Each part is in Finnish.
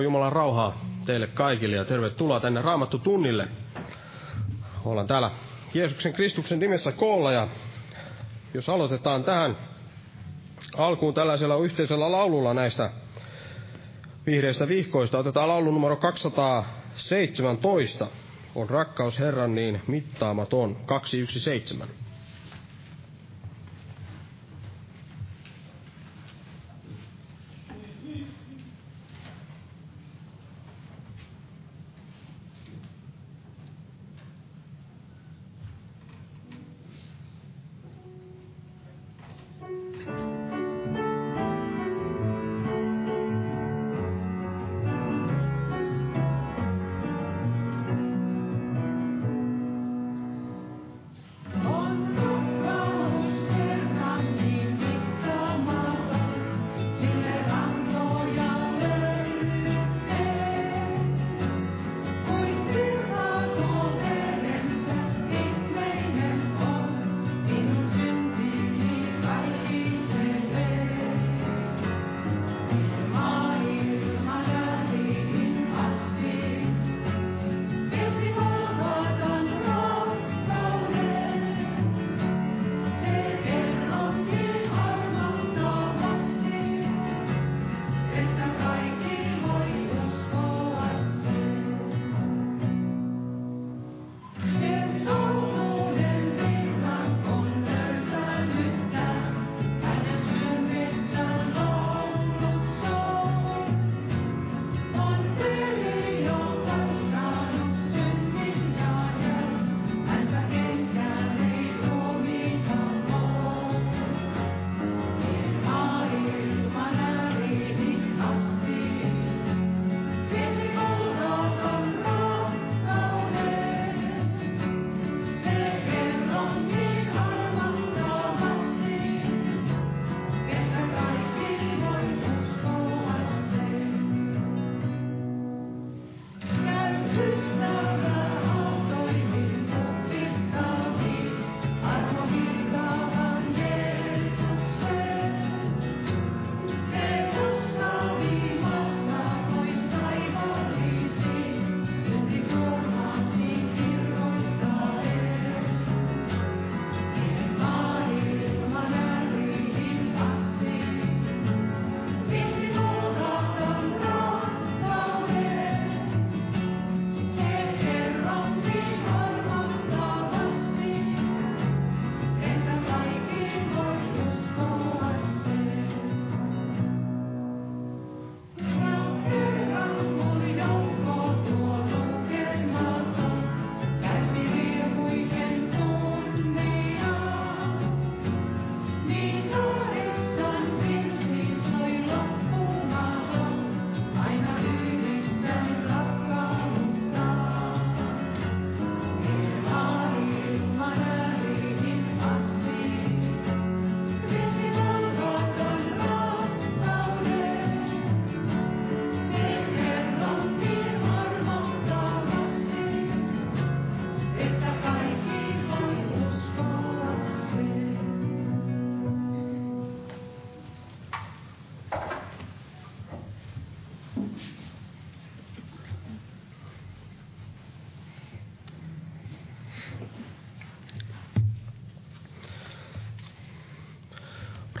Joo, Jumalan rauhaa teille kaikille ja tervetuloa tänne Raamattu tunnille. Ollaan täällä Jeesuksen Kristuksen nimessä koolla ja jos aloitetaan tähän alkuun tällaisella yhteisellä laululla näistä vihreistä vihkoista, otetaan laulu numero 217. On rakkaus Herran niin mittaamaton 217.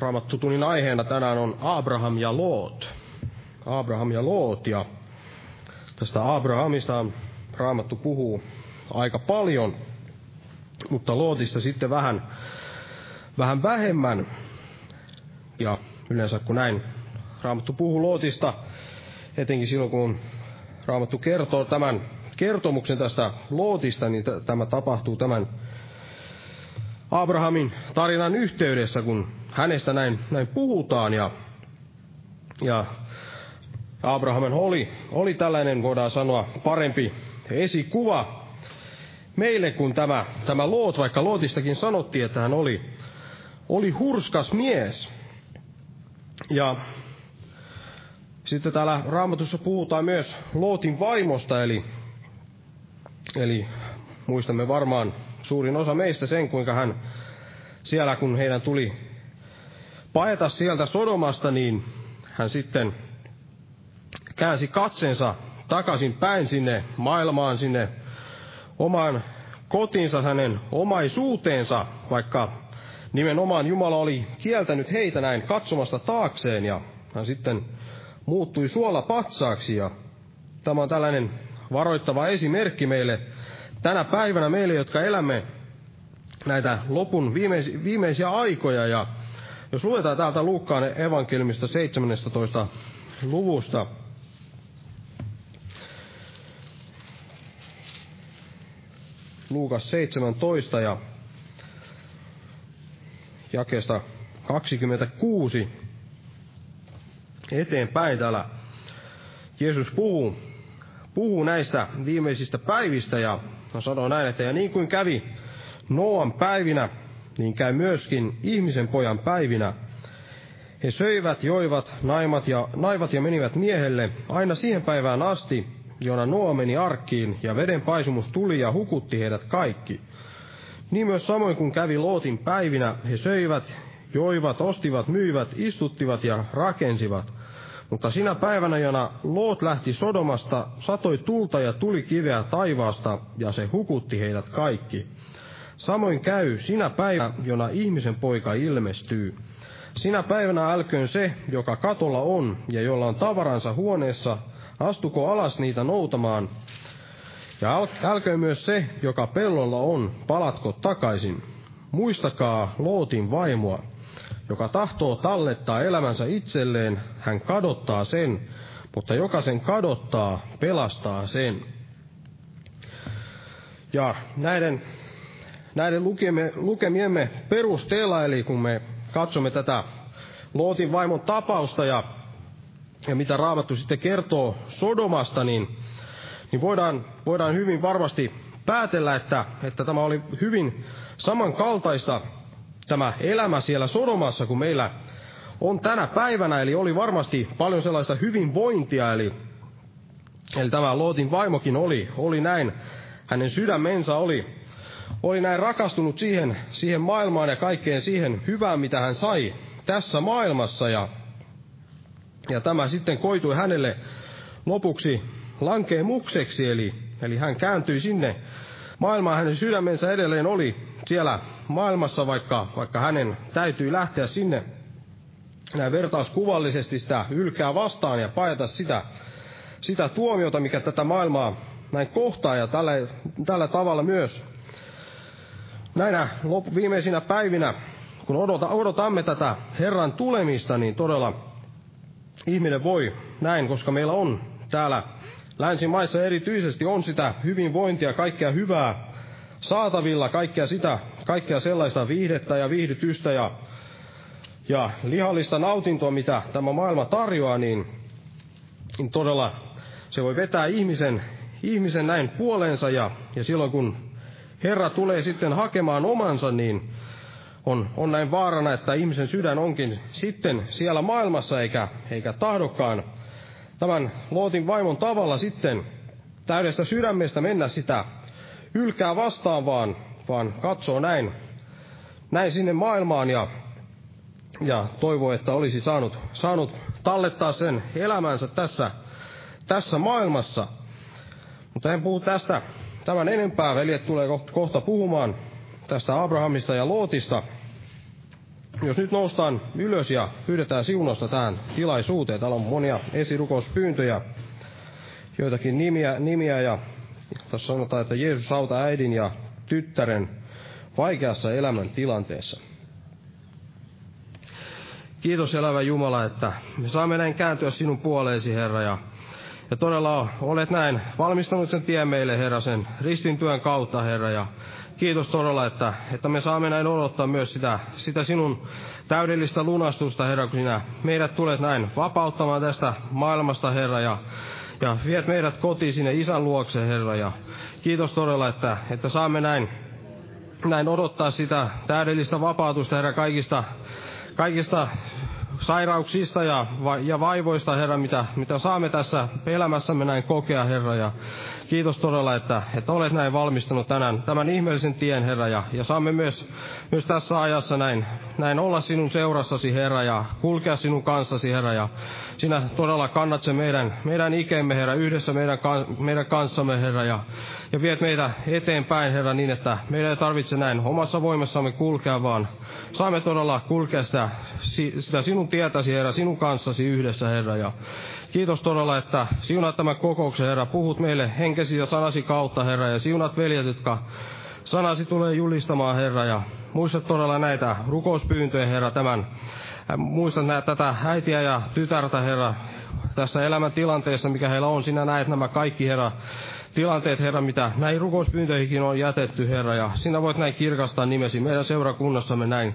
Raamattutunnin aiheena tänään on Abraham ja Loot. Abraham ja Loot ja tästä Abrahamista Raamattu puhuu aika paljon, mutta Lootista sitten vähän, vähän vähemmän. Ja yleensä kun näin Raamattu puhuu Lootista, etenkin silloin kun Raamattu kertoo tämän kertomuksen tästä Lootista, niin t- tämä tapahtuu tämän Abrahamin tarinan yhteydessä, kun hänestä näin, näin puhutaan. Ja, ja Abrahamen oli, oli tällainen, voidaan sanoa, parempi esikuva meille kuin tämä, tämä Loot, vaikka Lootistakin sanottiin, että hän oli, oli hurskas mies. Ja sitten täällä Raamatussa puhutaan myös Lootin vaimosta, eli, eli muistamme varmaan suurin osa meistä sen, kuinka hän siellä, kun heidän tuli paeta sieltä Sodomasta, niin hän sitten käänsi katseensa takaisin päin sinne maailmaan, sinne omaan kotinsa, hänen omaisuuteensa, vaikka nimenomaan Jumala oli kieltänyt heitä näin katsomasta taakseen ja hän sitten muuttui suolapatsaaksi ja tämä on tällainen varoittava esimerkki meille tänä päivänä meille, jotka elämme näitä lopun viimeisiä aikoja ja jos luetaan täältä Luukkaan evankeliumista 17. luvusta, Luukas 17 ja jakeesta 26 eteenpäin täällä Jeesus puhuu, puhuu näistä viimeisistä päivistä ja sanoo näin, että ja niin kuin kävi Noan päivinä, niin käy myöskin ihmisen pojan päivinä. He söivät, joivat, naimat ja, naivat ja menivät miehelle aina siihen päivään asti, jona Noa meni arkkiin ja veden paisumus tuli ja hukutti heidät kaikki. Niin myös samoin kuin kävi Lootin päivinä, he söivät, joivat, ostivat, myivät, istuttivat ja rakensivat. Mutta sinä päivänä, jona Loot lähti Sodomasta, satoi tulta ja tuli kiveä taivaasta, ja se hukutti heidät kaikki. Samoin käy sinä päivänä, jona ihmisen poika ilmestyy. Sinä päivänä älköön se, joka katolla on ja jolla on tavaransa huoneessa, astuko alas niitä noutamaan. Ja älköön myös se, joka pellolla on, palatko takaisin. Muistakaa Lootin vaimoa. Joka tahtoo tallettaa elämänsä itselleen, hän kadottaa sen, mutta joka sen kadottaa, pelastaa sen. Ja näiden näiden lukemiemme perusteella, eli kun me katsomme tätä Lootin vaimon tapausta ja, ja mitä Raamattu sitten kertoo Sodomasta, niin, niin voidaan, voidaan hyvin varmasti päätellä, että, että tämä oli hyvin samankaltaista tämä elämä siellä Sodomassa kuin meillä on tänä päivänä, eli oli varmasti paljon sellaista hyvinvointia, eli, eli tämä Lootin vaimokin oli, oli näin, hänen sydämensä oli oli näin rakastunut siihen, siihen maailmaan ja kaikkeen siihen hyvään, mitä hän sai tässä maailmassa. Ja, ja tämä sitten koitui hänelle lopuksi lankeemukseksi, eli, eli hän kääntyi sinne maailmaan. Hänen sydämensä edelleen oli siellä maailmassa, vaikka, vaikka hänen täytyy lähteä sinne näin vertauskuvallisesti sitä ylkää vastaan ja paeta sitä, sitä tuomiota, mikä tätä maailmaa näin kohtaa. Ja tällä, tällä tavalla myös näinä loppu, viimeisinä päivinä, kun odota, odotamme tätä Herran tulemista, niin todella ihminen voi näin, koska meillä on täällä länsimaissa erityisesti on sitä hyvinvointia, kaikkea hyvää saatavilla, kaikkea sitä, kaikkea sellaista viihdettä ja viihdytystä ja, ja lihallista nautintoa, mitä tämä maailma tarjoaa, niin, niin todella se voi vetää ihmisen, ihmisen näin puoleensa ja, ja silloin kun Herra tulee sitten hakemaan omansa, niin on, on näin vaarana, että ihmisen sydän onkin sitten siellä maailmassa eikä, eikä tahdokkaan tämän Lootin vaimon tavalla sitten täydestä sydämestä mennä sitä ylkää vastaan, vaan, vaan katsoo näin, näin sinne maailmaan ja, ja toivoo, että olisi saanut, saanut tallettaa sen elämänsä tässä, tässä maailmassa. Mutta en puhu tästä Tämän enempää veljet tulee kohta puhumaan tästä Abrahamista ja Lootista. Jos nyt noustaan ylös ja pyydetään siunosta tähän tilaisuuteen. Täällä on monia esirukouspyyntöjä, joitakin nimiä, nimiä ja tässä sanotaan, että Jeesus auta äidin ja tyttären vaikeassa elämän tilanteessa. Kiitos elävä Jumala, että me saamme näin kääntyä sinun puoleesi, Herra, ja ja todella olet näin valmistanut sen tien meille, Herra, sen ristin työn kautta, Herra. Ja kiitos todella, että, että me saamme näin odottaa myös sitä, sitä sinun täydellistä lunastusta, Herra, kun sinä meidät tulet näin vapauttamaan tästä maailmasta, Herra. Ja, ja viet meidät kotiin sinne isän luokse, Herra. Ja kiitos todella, että, että saamme näin, näin odottaa sitä täydellistä vapautusta, Herra, kaikista, kaikista sairauksista ja, ja vaivoista, Herra, mitä, mitä saamme tässä elämässämme näin kokea, Herra. Ja kiitos todella, että, että olet näin valmistanut tänään tämän ihmeellisen tien, Herra. Ja, ja saamme myös, myös tässä ajassa näin, näin olla sinun seurassasi, Herra, ja kulkea sinun kanssasi, Herra. Ja sinä todella kannat se meidän, meidän ikemme, Herra, yhdessä meidän, meidän kanssamme, Herra. Ja, ja viet meitä eteenpäin, Herra, niin että meidän ei tarvitse näin omassa voimassamme kulkea, vaan saamme todella kulkea sitä, sitä sinun tietäsi, Herra, sinun kanssasi yhdessä, Herra. Ja kiitos todella, että siunat tämän kokouksen, Herra. Puhut meille henkesi ja sanasi kautta, Herra. Ja siunat veljet, jotka sanasi tulee julistamaan, Herra. Ja muistat todella näitä rukouspyyntöjä, Herra, tämän. Muistat näitä, tätä äitiä ja tytärtä, Herra, tässä elämän tilanteessa, mikä heillä on. Sinä näet nämä kaikki, Herra, tilanteet, Herra, mitä näihin rukouspyyntöihinkin on jätetty, Herra, ja sinä voit näin kirkastaa nimesi meidän seurakunnassamme näin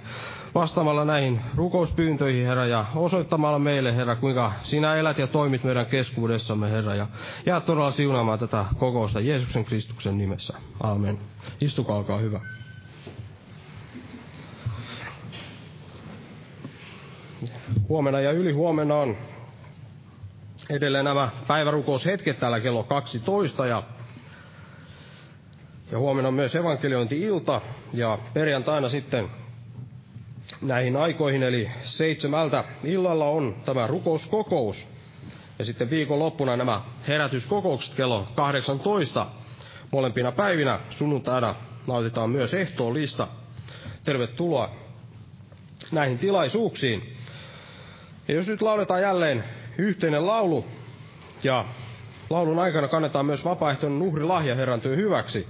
vastaamalla näihin rukouspyyntöihin, Herra, ja osoittamalla meille, Herra, kuinka sinä elät ja toimit meidän keskuudessamme, Herra, ja jää todella siunaamaan tätä kokousta Jeesuksen Kristuksen nimessä. Amen. Istukaa, olkaa hyvä. Huomenna ja yli huomenna on edelleen nämä päivärukoushetket täällä kello 12 ja, ja huomenna on myös evankeliointi-ilta ja perjantaina sitten näihin aikoihin, eli seitsemältä illalla on tämä rukouskokous. Ja sitten viikonloppuna nämä herätyskokoukset kello 18 molempina päivinä sunnuntaina nautitaan myös ehtoollista. Tervetuloa näihin tilaisuuksiin. Ja jos nyt lauletaan jälleen yhteinen laulu, ja laulun aikana kannetaan myös vapaaehtoinen uhrilahja Herran työ hyväksi.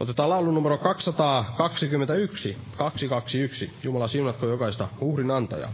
Otetaan laulu numero 221, 221. Jumala siunatko jokaista uhrin antajaa.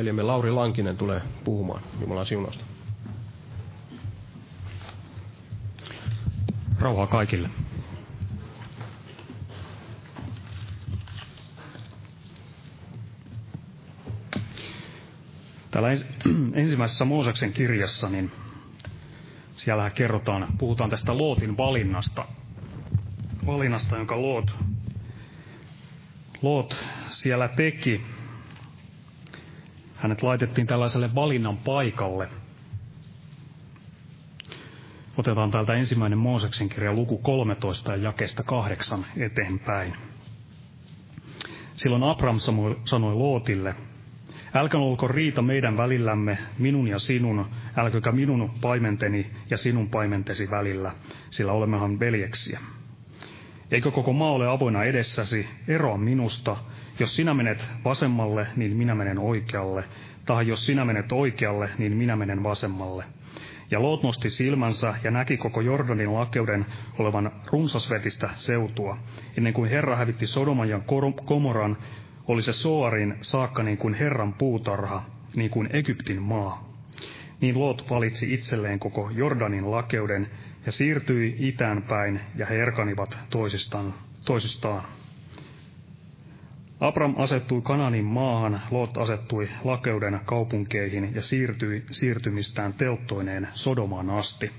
Veljemme Lauri Lankinen tulee puhumaan Jumalan siunausta. Rauhaa kaikille. Täällä ensimmäisessä Mooseksen kirjassa, niin siellä kerrotaan, puhutaan tästä Lootin valinnasta, valinnasta, jonka Loot, Loot siellä teki. Hänet laitettiin tällaiselle valinnan paikalle. Otetaan täältä ensimmäinen Mooseksen kirja luku 13 ja jakesta kahdeksan eteenpäin. Silloin Abram sanoi Lootille, Älkää olko riita meidän välillämme, minun ja sinun, älkökä minun paimenteni ja sinun paimentesi välillä, sillä olemmehan veljeksiä. Eikö koko maa ole avoinna edessäsi, eroa minusta, jos sinä menet vasemmalle, niin minä menen oikealle, tai jos sinä menet oikealle, niin minä menen vasemmalle. Ja Loot nosti silmänsä ja näki koko Jordanin lakeuden olevan runsasvetistä seutua, ennen kuin Herra hävitti Sodoman ja Komoran, oli se Soarin saakka niin kuin Herran puutarha, niin kuin Egyptin maa. Niin Lot valitsi itselleen koko Jordanin lakeuden ja siirtyi itään päin, ja he erkanivat toisistaan. toisistaan. Abram asettui Kananin maahan, Lot asettui lakeuden kaupunkeihin ja siirtyi siirtymistään telttoineen Sodomaan asti.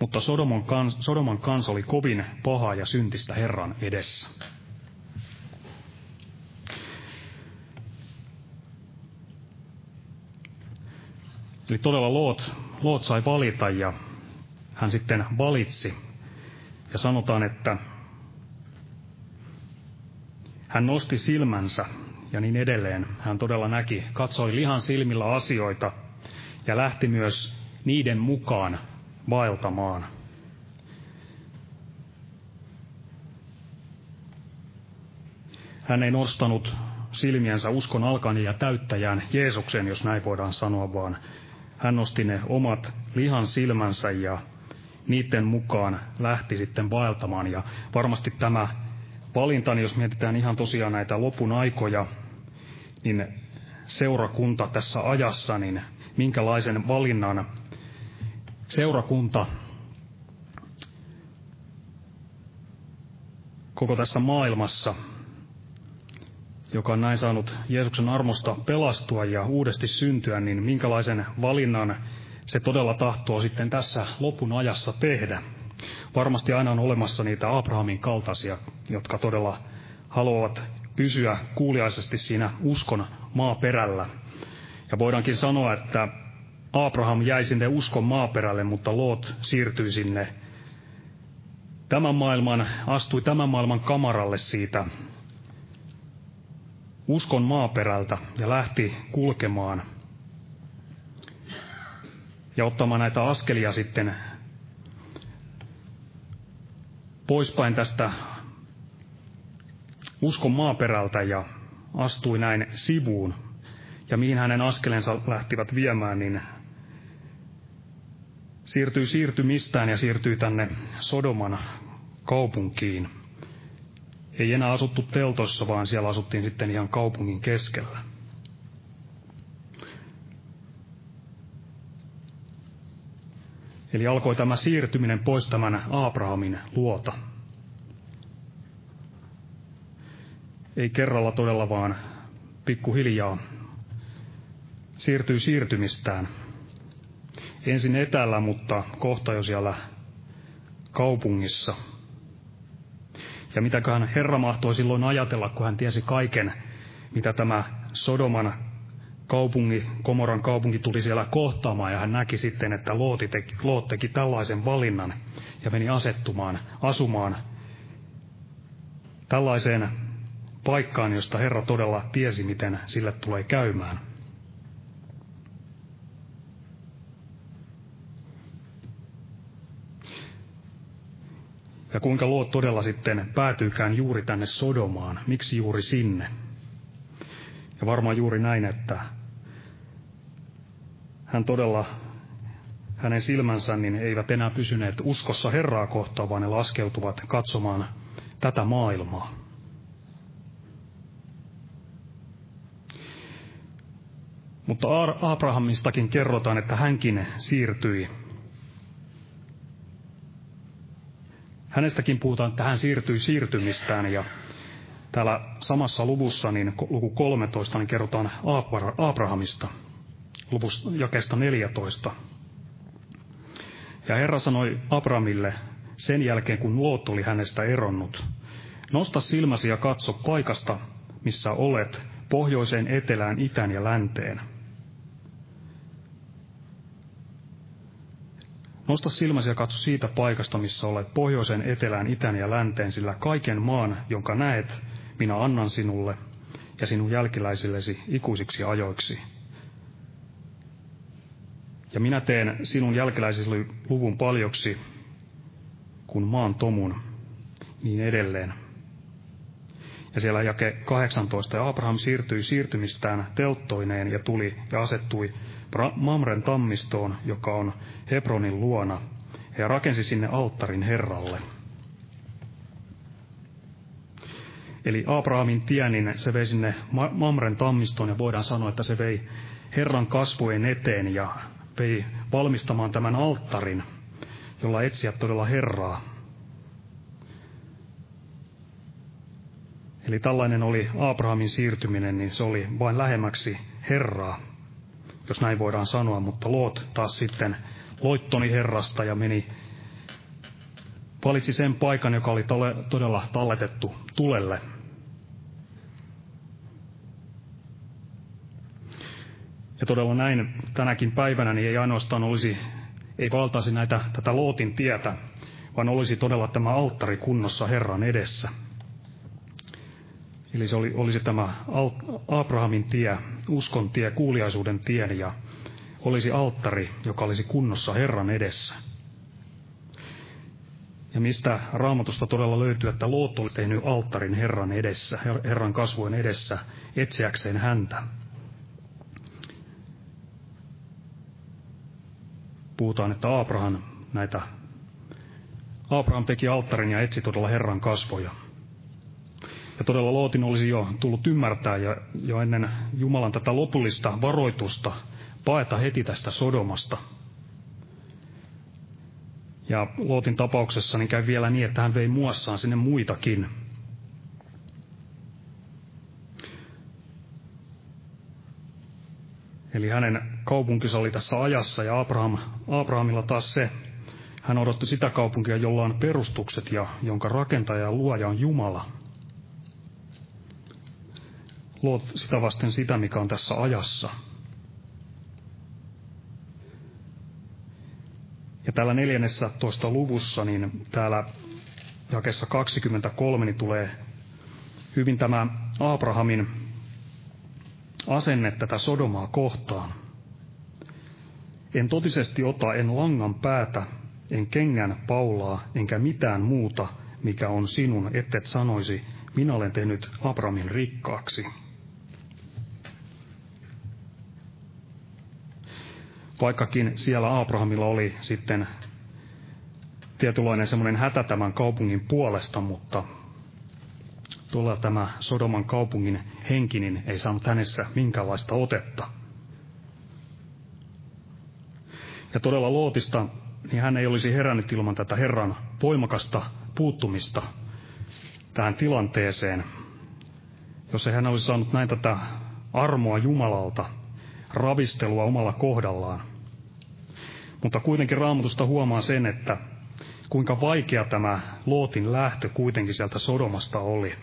Mutta Sodoman kans, Sodoman kansa oli kovin paha ja syntistä Herran edessä. Eli todella Loot, Loot sai valita ja hän sitten valitsi. Ja sanotaan, että hän nosti silmänsä ja niin edelleen. Hän todella näki, katsoi lihan silmillä asioita ja lähti myös niiden mukaan vaeltamaan. Hän ei nostanut silmiensä uskon alkani ja täyttäjään Jeesuksen, jos näin voidaan sanoa, vaan hän nosti ne omat lihan silmänsä ja niiden mukaan lähti sitten vaeltamaan. Ja varmasti tämä valinta, niin jos mietitään ihan tosiaan näitä lopun aikoja, niin seurakunta tässä ajassa, niin minkälaisen valinnan seurakunta koko tässä maailmassa joka on näin saanut Jeesuksen armosta pelastua ja uudesti syntyä, niin minkälaisen valinnan se todella tahtoo sitten tässä lopun ajassa tehdä. Varmasti aina on olemassa niitä Abrahamin kaltaisia, jotka todella haluavat pysyä kuuliaisesti siinä uskon maaperällä. Ja voidaankin sanoa, että Abraham jäi sinne uskon maaperälle, mutta Lot siirtyi sinne tämän maailman, astui tämän maailman kamaralle siitä uskon maaperältä ja lähti kulkemaan ja ottamaan näitä askelia sitten poispäin tästä uskon maaperältä ja astui näin sivuun. Ja mihin hänen askelensa lähtivät viemään, niin siirtyi siirtymistään ja siirtyi tänne Sodoman kaupunkiin ei enää asuttu teltossa, vaan siellä asuttiin sitten ihan kaupungin keskellä. Eli alkoi tämä siirtyminen pois tämän Abrahamin luota. Ei kerralla todella vaan pikkuhiljaa siirtyi siirtymistään. Ensin etäällä, mutta kohta jo siellä kaupungissa – ja mitäköhän Herra mahtoi silloin ajatella, kun hän tiesi kaiken, mitä tämä Sodoman kaupunki, Komoran kaupunki tuli siellä kohtaamaan, ja hän näki sitten, että Looti teki, Loot teki tällaisen valinnan ja meni asettumaan, asumaan tällaiseen paikkaan, josta Herra todella tiesi, miten sille tulee käymään. Ja kuinka Luot todella sitten päätyykään juuri tänne Sodomaan, miksi juuri sinne? Ja varmaan juuri näin, että hän todella, hänen silmänsä niin eivät enää pysyneet uskossa Herraa kohtaan, vaan ne laskeutuvat katsomaan tätä maailmaa. Mutta Abrahamistakin kerrotaan, että hänkin siirtyi. Hänestäkin puhutaan, että hän siirtyi siirtymistään ja täällä samassa luvussa, niin luku 13, niin kerrotaan Abrahamista, luvusta jakesta 14. Ja Herra sanoi Abramille sen jälkeen, kun Loot oli hänestä eronnut, nosta silmäsi ja katso paikasta, missä olet, pohjoiseen, etelään, itään ja länteen. Nosta silmäsi ja katso siitä paikasta, missä olet, pohjoiseen, etelään, itään ja länteen, sillä kaiken maan, jonka näet, minä annan sinulle ja sinun jälkiläisillesi ikuisiksi ajoiksi. Ja minä teen sinun jälkeläisillesi luvun paljoksi, kun maan tomun, niin edelleen. Ja siellä jake 18, ja Abraham siirtyi siirtymistään telttoineen ja tuli ja asettui Mamren tammistoon, joka on Hebronin luona, ja rakensi sinne alttarin Herralle. Eli Abrahamin tie, niin se vei sinne Mamren tammistoon ja voidaan sanoa, että se vei Herran kasvojen eteen ja vei valmistamaan tämän alttarin, jolla etsiä todella Herraa. Eli tällainen oli Abrahamin siirtyminen, niin se oli vain lähemmäksi Herraa, jos näin voidaan sanoa, mutta Loot taas sitten loittoni Herrasta ja meni, valitsi sen paikan, joka oli todella talletettu tulelle. Ja todella näin tänäkin päivänä niin ei ainoastaan olisi, ei valtaisi näitä, tätä Lootin tietä, vaan olisi todella tämä alttari kunnossa Herran edessä. Eli se oli, olisi tämä Abrahamin tie, uskon tie, kuuliaisuuden tie ja olisi alttari, joka olisi kunnossa Herran edessä. Ja mistä raamatusta todella löytyy, että Loot oli tehnyt alttarin Herran edessä, Herran kasvojen edessä, etsiäkseen häntä. Puhutaan, että Abraham näitä Abraham teki alttarin ja etsi todella Herran kasvoja. Ja todella Lootin olisi jo tullut ymmärtää ja jo ennen Jumalan tätä lopullista varoitusta paeta heti tästä Sodomasta. Ja Lootin tapauksessa niin käy vielä niin, että hän vei muassaan sinne muitakin. Eli hänen kaupunkinsa oli tässä ajassa ja Abraham, Abrahamilla taas se, hän odotti sitä kaupunkia, jolla on perustukset ja jonka rakentaja ja luoja on Jumala. Luot sitä vasten sitä, mikä on tässä ajassa. Ja täällä neljännessä toista luvussa, niin täällä jakessa 23 niin tulee hyvin tämä Abrahamin asenne tätä Sodomaa kohtaan. En totisesti ota en langan päätä, en kengän paulaa, enkä mitään muuta, mikä on sinun, ettet sanoisi, minä olen tehnyt Abramin rikkaaksi. Vaikkakin siellä Abrahamilla oli sitten tietynlainen semmoinen hätä tämän kaupungin puolesta, mutta tuolla tämä Sodoman kaupungin henkinen ei saanut hänessä minkäänlaista otetta. Ja todella Lootista, niin hän ei olisi herännyt ilman tätä Herran voimakasta puuttumista tähän tilanteeseen, jos ei hän olisi saanut näin tätä armoa Jumalalta, ravistelua omalla kohdallaan. Mutta kuitenkin raamatusta huomaa sen, että kuinka vaikea tämä Lootin lähtö kuitenkin sieltä Sodomasta oli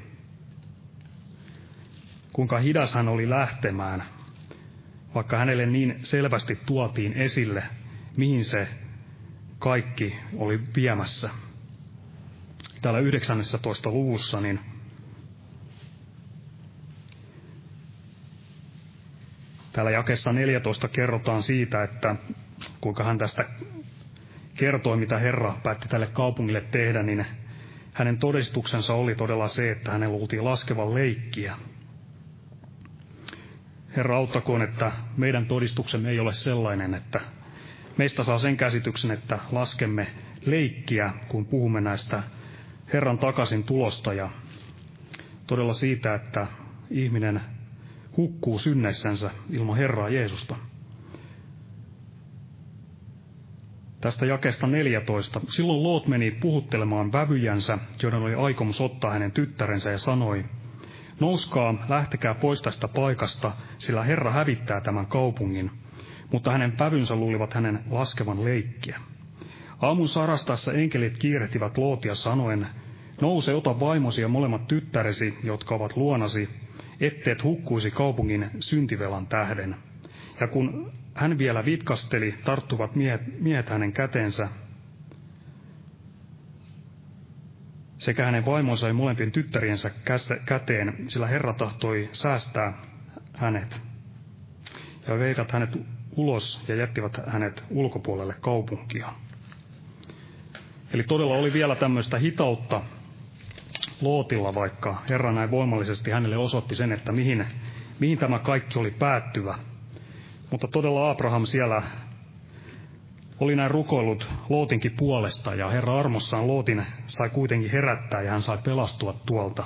kuinka hidas hän oli lähtemään, vaikka hänelle niin selvästi tuotiin esille, mihin se kaikki oli viemässä. Täällä 19. luvussa, niin täällä jakessa 14 kerrotaan siitä, että kuinka hän tästä kertoi, mitä Herra päätti tälle kaupungille tehdä, niin hänen todistuksensa oli todella se, että hänen luultiin laskevan leikkiä. Herra auttakoon, että meidän todistuksemme ei ole sellainen, että meistä saa sen käsityksen, että laskemme leikkiä, kun puhumme näistä Herran takaisin tulosta ja todella siitä, että ihminen hukkuu synneissänsä ilman Herraa Jeesusta. Tästä jakesta 14. Silloin Loot meni puhuttelemaan vävyjänsä, joiden oli aikomus ottaa hänen tyttärensä ja sanoi, Nouskaa, lähtekää pois tästä paikasta, sillä Herra hävittää tämän kaupungin. Mutta hänen vävynsä luulivat hänen laskevan leikkiä. Aamun sarastassa enkelit kiirehtivät Lootia sanoen, Nouse, ota vaimosi ja molemmat tyttäresi, jotka ovat luonasi, etteet hukkuisi kaupungin syntivelan tähden. Ja kun hän vielä vitkasteli, tarttuvat miehet, miehet hänen käteensä, sekä hänen vaimonsa ja molempien tyttäriensä käteen, sillä Herra tahtoi säästää hänet. Ja veivät hänet ulos ja jättivät hänet ulkopuolelle kaupunkia. Eli todella oli vielä tämmöistä hitautta Lootilla, vaikka Herra näin voimallisesti hänelle osoitti sen, että mihin, mihin tämä kaikki oli päättyvä. Mutta todella Abraham siellä oli näin rukoillut Lootinkin puolesta ja Herra armossaan Lootin sai kuitenkin herättää ja hän sai pelastua tuolta.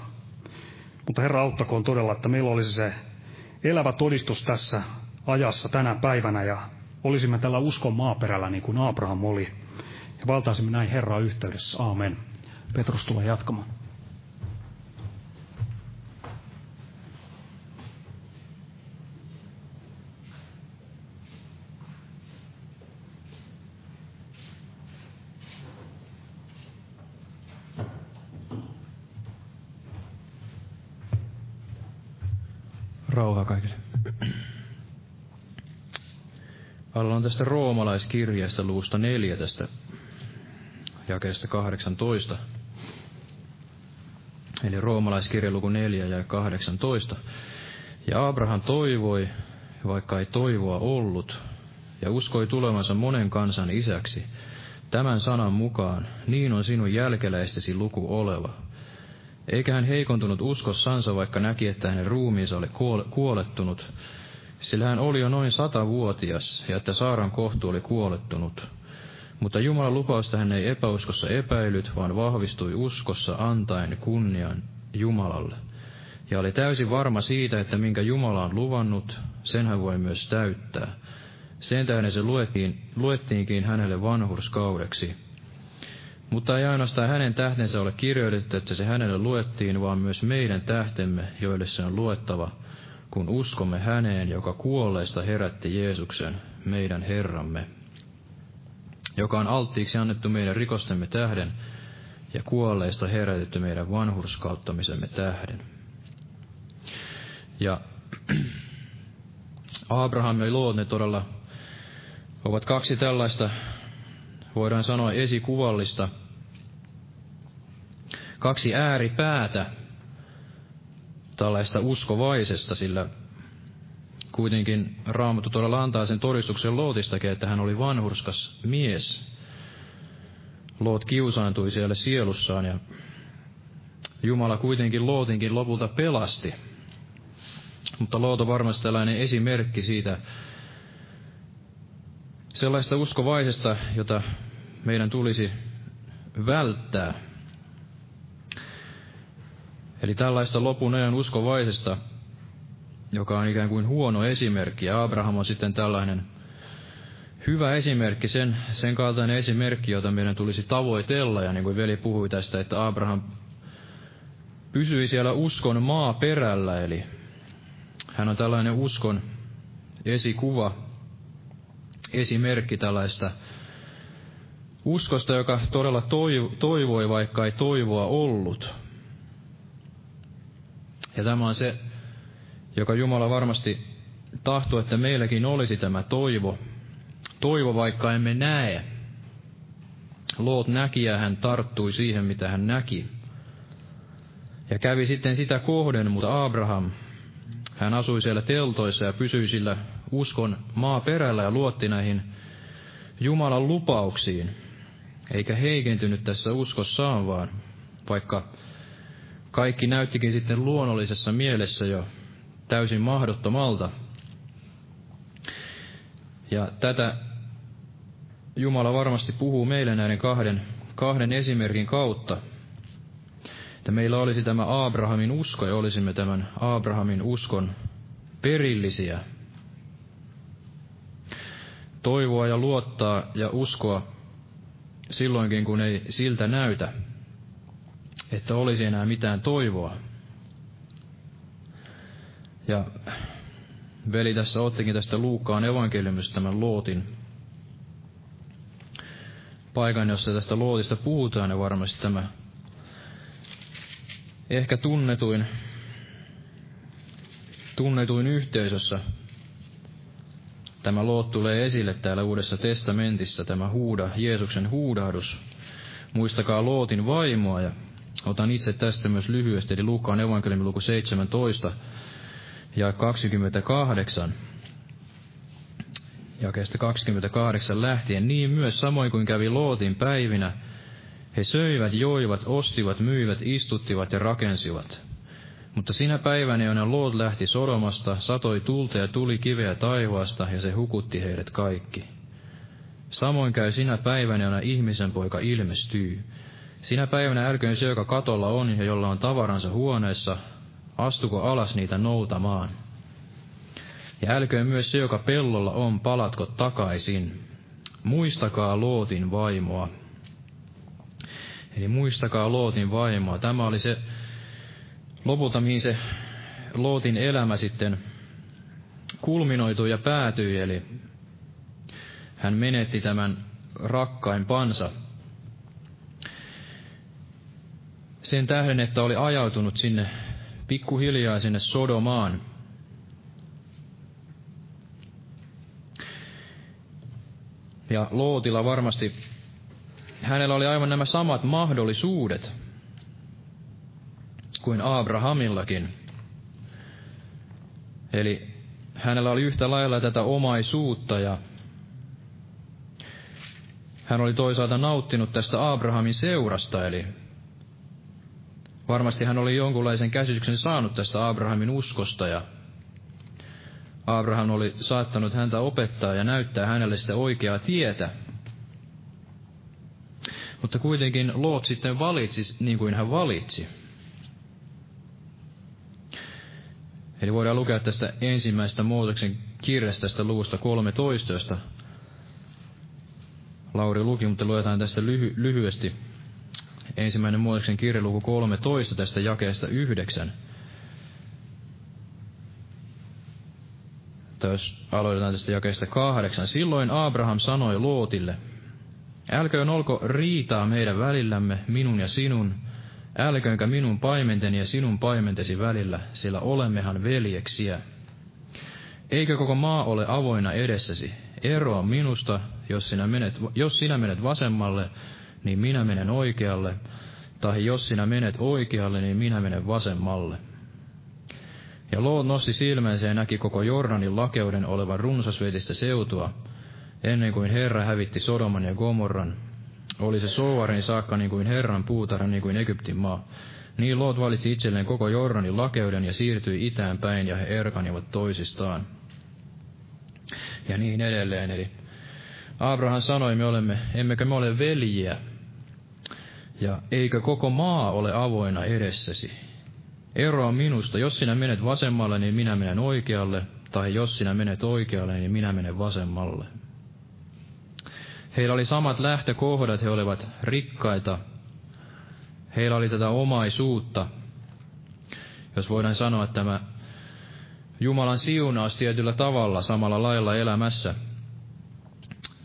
Mutta Herra auttakoon todella, että meillä olisi se elävä todistus tässä ajassa tänä päivänä ja olisimme tällä uskon maaperällä niin kuin Abraham oli. Ja valtaisimme näin Herraa yhteydessä. Aamen. Petrus tulee jatkamaan. Tästä roomalaiskirjasta luusta neljä tästä jakeesta 18. Eli roomalaiskirja luku 4 ja 18. Ja Abraham toivoi, vaikka ei toivoa ollut, ja uskoi tulevansa monen kansan isäksi. Tämän sanan mukaan, niin on sinun jälkeläistesi luku oleva. Eikä hän heikontunut uskossansa, vaikka näki, että hänen ruumiinsa oli kuolettunut, sillä hän oli jo noin satavuotias, ja että Saaran kohtu oli kuolettunut. Mutta Jumalan lupausta hän ei epäuskossa epäilyt, vaan vahvistui uskossa antaen kunnian Jumalalle. Ja oli täysin varma siitä, että minkä Jumala on luvannut, sen hän voi myös täyttää. Sen tähden se luettiin, luettiinkin hänelle vanhurskaudeksi. Mutta ei ainoastaan hänen tähtensä ole kirjoitettu, että se hänelle luettiin, vaan myös meidän tähtemme, joille se on luettava, kun uskomme häneen, joka kuolleista herätti Jeesuksen, meidän Herramme, joka on alttiiksi annettu meidän rikostemme tähden ja kuolleista herätetty meidän vanhurskauttamisemme tähden. Ja Abraham ja Loot, ne todella ovat kaksi tällaista, voidaan sanoa esikuvallista, kaksi ääripäätä tällaista uskovaisesta, sillä kuitenkin Raamattu todella antaa sen todistuksen Lootistakin, että hän oli vanhurskas mies. Loot kiusaantui siellä sielussaan ja Jumala kuitenkin Lootinkin lopulta pelasti. Mutta Loot on varmasti tällainen esimerkki siitä, sellaista uskovaisesta, jota meidän tulisi välttää. Eli tällaista lopun ajan uskovaisesta, joka on ikään kuin huono esimerkki, ja Abraham on sitten tällainen hyvä esimerkki, sen, sen kaltainen esimerkki, jota meidän tulisi tavoitella, ja niin kuin veli puhui tästä, että Abraham pysyi siellä uskon maaperällä, eli hän on tällainen uskon esikuva, esimerkki tällaista uskosta, joka todella toivoi, vaikka ei toivoa ollut. Ja tämä on se, joka Jumala varmasti tahtoo, että meilläkin olisi tämä toivo. Toivo, vaikka emme näe. Loot näki ja hän tarttui siihen, mitä hän näki. Ja kävi sitten sitä kohden, mutta Abraham, hän asui siellä teltoissa ja pysyi sillä uskon maaperällä ja luotti näihin Jumalan lupauksiin, eikä heikentynyt tässä uskossaan, vaan vaikka kaikki näyttikin sitten luonnollisessa mielessä jo täysin mahdottomalta. Ja tätä Jumala varmasti puhuu meille näiden kahden, kahden esimerkin kautta. Että meillä olisi tämä Abrahamin usko ja olisimme tämän Abrahamin uskon perillisiä. Toivoa ja luottaa ja uskoa silloinkin, kun ei siltä näytä, että olisi enää mitään toivoa. Ja veli tässä ottikin tästä Luukkaan evankeliumista tämän Lootin paikan, jossa tästä Lootista puhutaan, ja varmasti tämä ehkä tunnetuin, tunnetuin yhteisössä tämä Loot tulee esille täällä Uudessa testamentissa, tämä huuda, Jeesuksen huudahdus. Muistakaa Lootin vaimoa ja otan itse tästä myös lyhyesti, eli Luukkaan evankeliumi luku 17 ja 28 jakeesta 28 lähtien, niin myös samoin kuin kävi Lootin päivinä, he söivät, joivat, ostivat, myivät, istuttivat ja rakensivat. Mutta sinä päivänä, jona Loot lähti Sodomasta, satoi tulta ja tuli kiveä taivaasta, ja se hukutti heidät kaikki. Samoin käy sinä päivänä, jona ihmisen poika ilmestyy. Sinä päivänä älköön se, joka katolla on ja jolla on tavaransa huoneessa, astuko alas niitä noutamaan. Ja älköön myös se, joka pellolla on, palatko takaisin. Muistakaa Lootin vaimoa. Eli muistakaa Lootin vaimoa. Tämä oli se lopulta, mihin se Lootin elämä sitten kulminoitui ja päätyi, eli hän menetti tämän rakkain sen tähden, että oli ajautunut sinne pikkuhiljaa sinne Sodomaan. Ja Lootilla varmasti, hänellä oli aivan nämä samat mahdollisuudet kuin Abrahamillakin. Eli hänellä oli yhtä lailla tätä omaisuutta ja hän oli toisaalta nauttinut tästä Abrahamin seurasta, eli Varmasti hän oli jonkunlaisen käsityksen saanut tästä Abrahamin uskosta ja Abraham oli saattanut häntä opettaa ja näyttää hänelle sitä oikeaa tietä. Mutta kuitenkin Loot sitten valitsi niin kuin hän valitsi. Eli voidaan lukea tästä ensimmäisestä Mooseksen kirjasta tästä luvusta 13, josta Lauri luki, mutta luetaan tästä lyhy- lyhyesti ensimmäinen Mooseksen kirja luku 13 tästä jakeesta 9. Tai jos aloitetaan tästä jakeesta kahdeksan. Silloin Abraham sanoi Lootille, Älköön olko riitaa meidän välillämme, minun ja sinun, älköönkä minun paimenteni ja sinun paimentesi välillä, sillä olemmehan veljeksiä. Eikö koko maa ole avoinna edessäsi? Eroa minusta, jos sinä menet, jos sinä menet vasemmalle, niin minä menen oikealle, tai jos sinä menet oikealle, niin minä menen vasemmalle. Ja Loot nosti silmänsä ja näki koko Jordanin lakeuden olevan runsasvetistä seutua, ennen kuin Herra hävitti Sodoman ja Gomorran. Oli se Soarin saakka niin kuin Herran puutarha, niin kuin Egyptin maa. Niin Loot valitsi itselleen koko Jordanin lakeuden ja siirtyi itään päin, ja he erkanivat toisistaan. Ja niin edelleen, eli Abraham sanoi, me olemme, emmekö me ole veljiä, ja eikö koko maa ole avoinna edessäsi? Eroa minusta, jos sinä menet vasemmalle, niin minä menen oikealle, tai jos sinä menet oikealle, niin minä menen vasemmalle. Heillä oli samat lähtökohdat, he olivat rikkaita, heillä oli tätä omaisuutta. Jos voidaan sanoa, että tämä Jumalan siunaus tietyllä tavalla samalla lailla elämässä.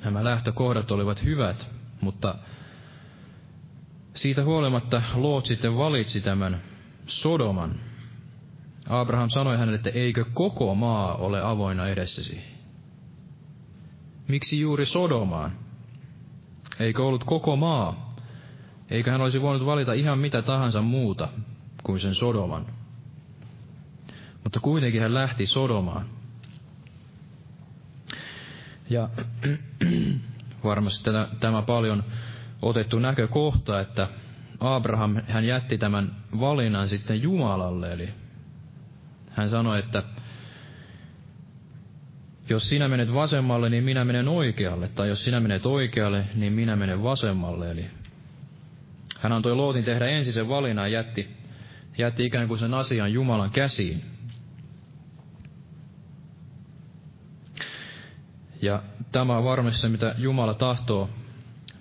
Nämä lähtökohdat olivat hyvät, mutta siitä huolimatta Loot sitten valitsi tämän Sodoman. Abraham sanoi hänelle, että eikö koko maa ole avoinna edessäsi. Miksi juuri Sodomaan? Eikö ollut koko maa? Eikö hän olisi voinut valita ihan mitä tahansa muuta kuin sen Sodoman? Mutta kuitenkin hän lähti Sodomaan. Ja varmasti tämä, tämä paljon otettu näkökohta, että Abraham, hän jätti tämän valinnan sitten Jumalalle, eli hän sanoi, että jos sinä menet vasemmalle, niin minä menen oikealle, tai jos sinä menet oikealle, niin minä menen vasemmalle, eli hän antoi Lootin tehdä ensin sen valinnan ja jätti, jätti ikään kuin sen asian Jumalan käsiin. Ja tämä on varmasti se, mitä Jumala tahtoo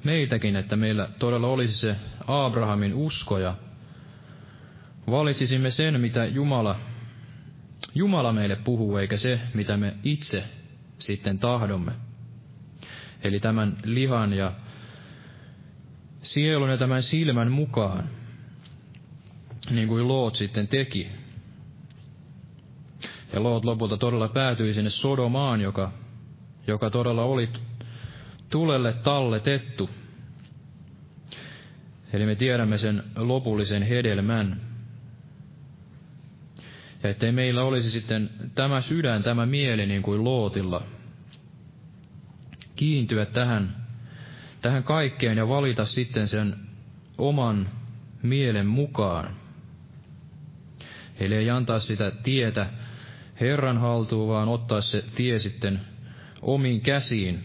meiltäkin, että meillä todella olisi se Abrahamin usko ja valitsisimme sen, mitä Jumala, Jumala meille puhuu, eikä se, mitä me itse sitten tahdomme. Eli tämän lihan ja sielun ja tämän silmän mukaan, niin kuin Loot sitten teki. Ja Loot lopulta todella päätyi sinne Sodomaan, joka, joka todella oli tulelle talletettu. Eli me tiedämme sen lopullisen hedelmän. Ja ettei meillä olisi sitten tämä sydän, tämä mieli niin kuin Lootilla, kiintyä tähän, tähän kaikkeen ja valita sitten sen oman mielen mukaan. Eli ei antaa sitä tietä Herran haltuun, vaan ottaa se tie sitten omiin käsiin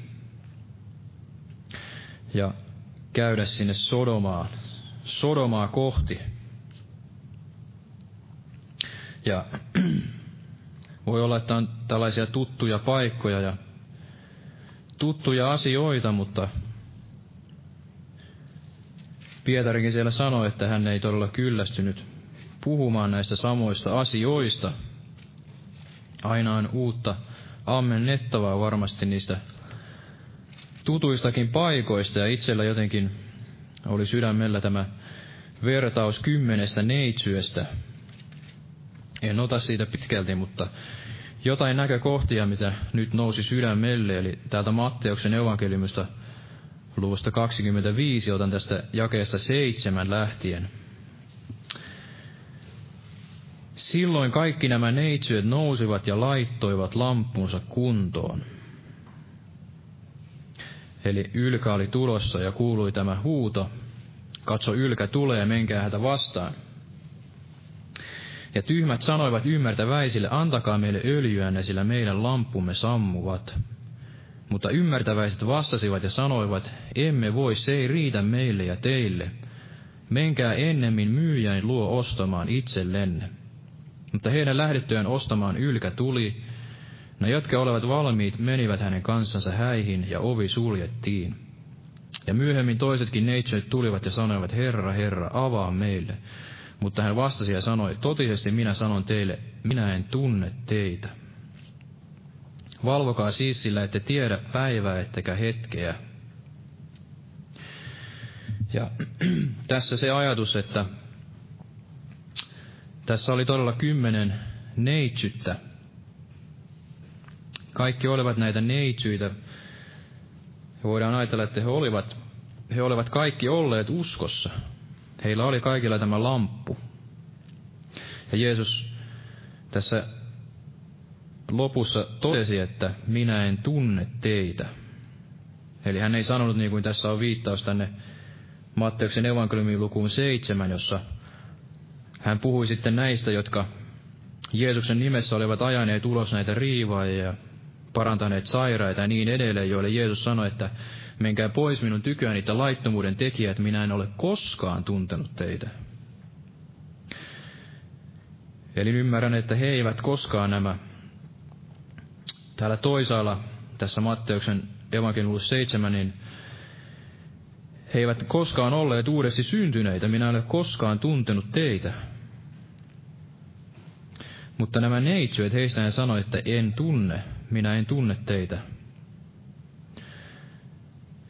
ja käydä sinne Sodomaan, Sodomaa kohti. Ja voi olla, että on tällaisia tuttuja paikkoja ja tuttuja asioita, mutta Pietarikin siellä sanoi, että hän ei todella kyllästynyt puhumaan näistä samoista asioista. Aina on uutta ammennettavaa varmasti niistä tutuistakin paikoista ja itsellä jotenkin oli sydämellä tämä vertaus kymmenestä neitsyöstä. En ota siitä pitkälti, mutta jotain näkökohtia, mitä nyt nousi sydämelle, eli täältä Matteuksen evankeliumista luvusta 25, otan tästä jakeesta seitsemän lähtien. Silloin kaikki nämä neitsyöt nousivat ja laittoivat lampunsa kuntoon. Eli Ylkä oli tulossa ja kuului tämä huuto, katso Ylkä tulee menkää häntä vastaan. Ja tyhmät sanoivat ymmärtäväisille, antakaa meille öljyänne, sillä meidän lampumme sammuvat. Mutta ymmärtäväiset vastasivat ja sanoivat, emme voi, se ei riitä meille ja teille. Menkää ennemmin myyjäin luo ostamaan itsellenne. Mutta heidän lähdettyään ostamaan ylkä tuli, ne jotka olevat valmiit menivät hänen kanssansa häihin ja ovi suljettiin. Ja myöhemmin toisetkin neitsyöt tulivat ja sanoivat, Herra, Herra, avaa meille. Mutta hän vastasi ja sanoi, totisesti minä sanon teille, minä en tunne teitä. Valvokaa siis sillä, ette tiedä päivää ettekä hetkeä. Ja tässä se ajatus, että tässä oli todella kymmenen neitsyttä. Kaikki olivat näitä neitsyitä. Ja voidaan ajatella, että he olivat, he olivat kaikki olleet uskossa. Heillä oli kaikilla tämä lamppu. Ja Jeesus tässä lopussa totesi, että minä en tunne teitä. Eli hän ei sanonut niin kuin tässä on viittaus tänne Matteuksen evankeliumin lukuun seitsemän, jossa hän puhui sitten näistä, jotka Jeesuksen nimessä olivat ajaneet ulos näitä riivaajia ja parantaneet sairaita ja niin edelleen, joille Jeesus sanoi, että menkää pois minun tyköäni niitä laittomuuden tekijät, minä en ole koskaan tuntenut teitä. Eli ymmärrän, että he eivät koskaan nämä täällä toisaalla tässä Matteuksen evankeliumissa 7, niin he eivät koskaan olleet uudesti syntyneitä, minä en ole koskaan tuntenut teitä. Mutta nämä neitsyöt, heistä hän sanoi, että en tunne, minä en tunne teitä.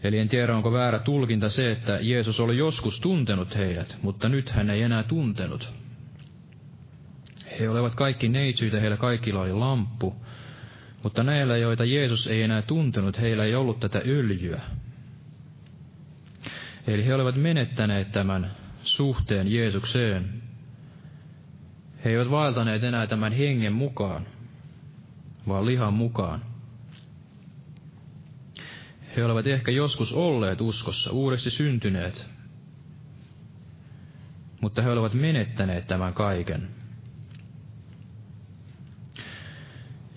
Eli en tiedä, onko väärä tulkinta se, että Jeesus oli joskus tuntenut heidät, mutta nyt hän ei enää tuntenut. He olivat kaikki neitsyitä, heillä kaikilla oli lamppu, mutta näillä, joita Jeesus ei enää tuntenut, heillä ei ollut tätä öljyä. Eli he olivat menettäneet tämän suhteen Jeesukseen. He eivät vaeltaneet enää tämän hengen mukaan, vaan lihan mukaan. He olivat ehkä joskus olleet uskossa, uudesti syntyneet, mutta he olivat menettäneet tämän kaiken.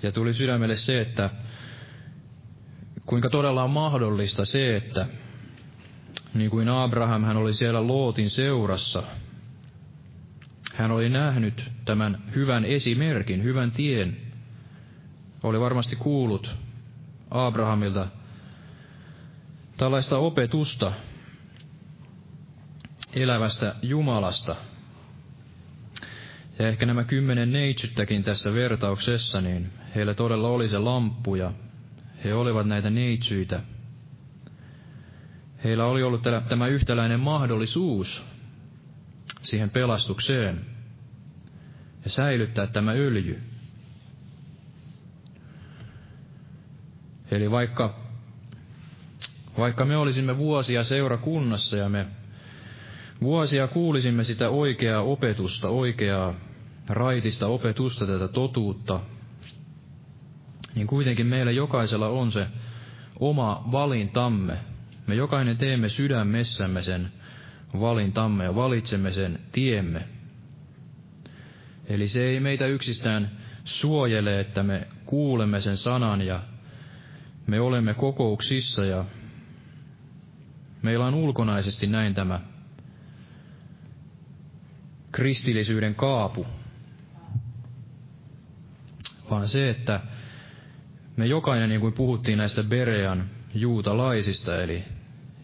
Ja tuli sydämelle se, että kuinka todella on mahdollista se, että niin kuin Abraham, hän oli siellä Lootin seurassa. Hän oli nähnyt tämän hyvän esimerkin, hyvän tien. Oli varmasti kuullut Abrahamilta tällaista opetusta elävästä Jumalasta. Ja ehkä nämä kymmenen neitsyttäkin tässä vertauksessa, niin heillä todella oli se lamppu ja he olivat näitä neitsyitä. Heillä oli ollut tämä yhtäläinen mahdollisuus siihen pelastukseen ja säilyttää tämä öljy. Eli vaikka, vaikka me olisimme vuosia seurakunnassa ja me vuosia kuulisimme sitä oikeaa opetusta, oikeaa raitista opetusta, tätä totuutta, niin kuitenkin meillä jokaisella on se oma valintamme. Me jokainen teemme sydämessämme sen valintamme ja valitsemme sen tiemme. Eli se ei meitä yksistään suojele, että me kuulemme sen sanan ja me olemme kokouksissa ja meillä on ulkonaisesti näin tämä kristillisyyden kaapu, vaan se, että me jokainen, niin kuin puhuttiin näistä Berean juutalaisista, eli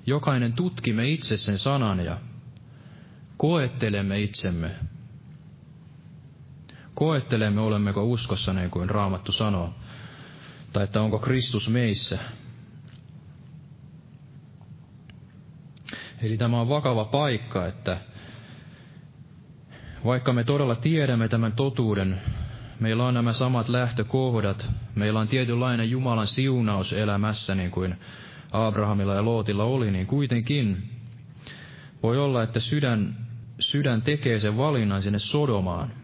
jokainen tutkimme itse sen sanan ja koettelemme itsemme. Koettelemme, olemmeko uskossa, niin kuin Raamattu sanoo, tai että onko Kristus meissä. Eli tämä on vakava paikka, että vaikka me todella tiedämme tämän totuuden, meillä on nämä samat lähtökohdat, meillä on tietynlainen Jumalan siunaus elämässä, niin kuin Abrahamilla ja Lootilla oli, niin kuitenkin voi olla, että sydän, sydän tekee sen valinnan sinne Sodomaan.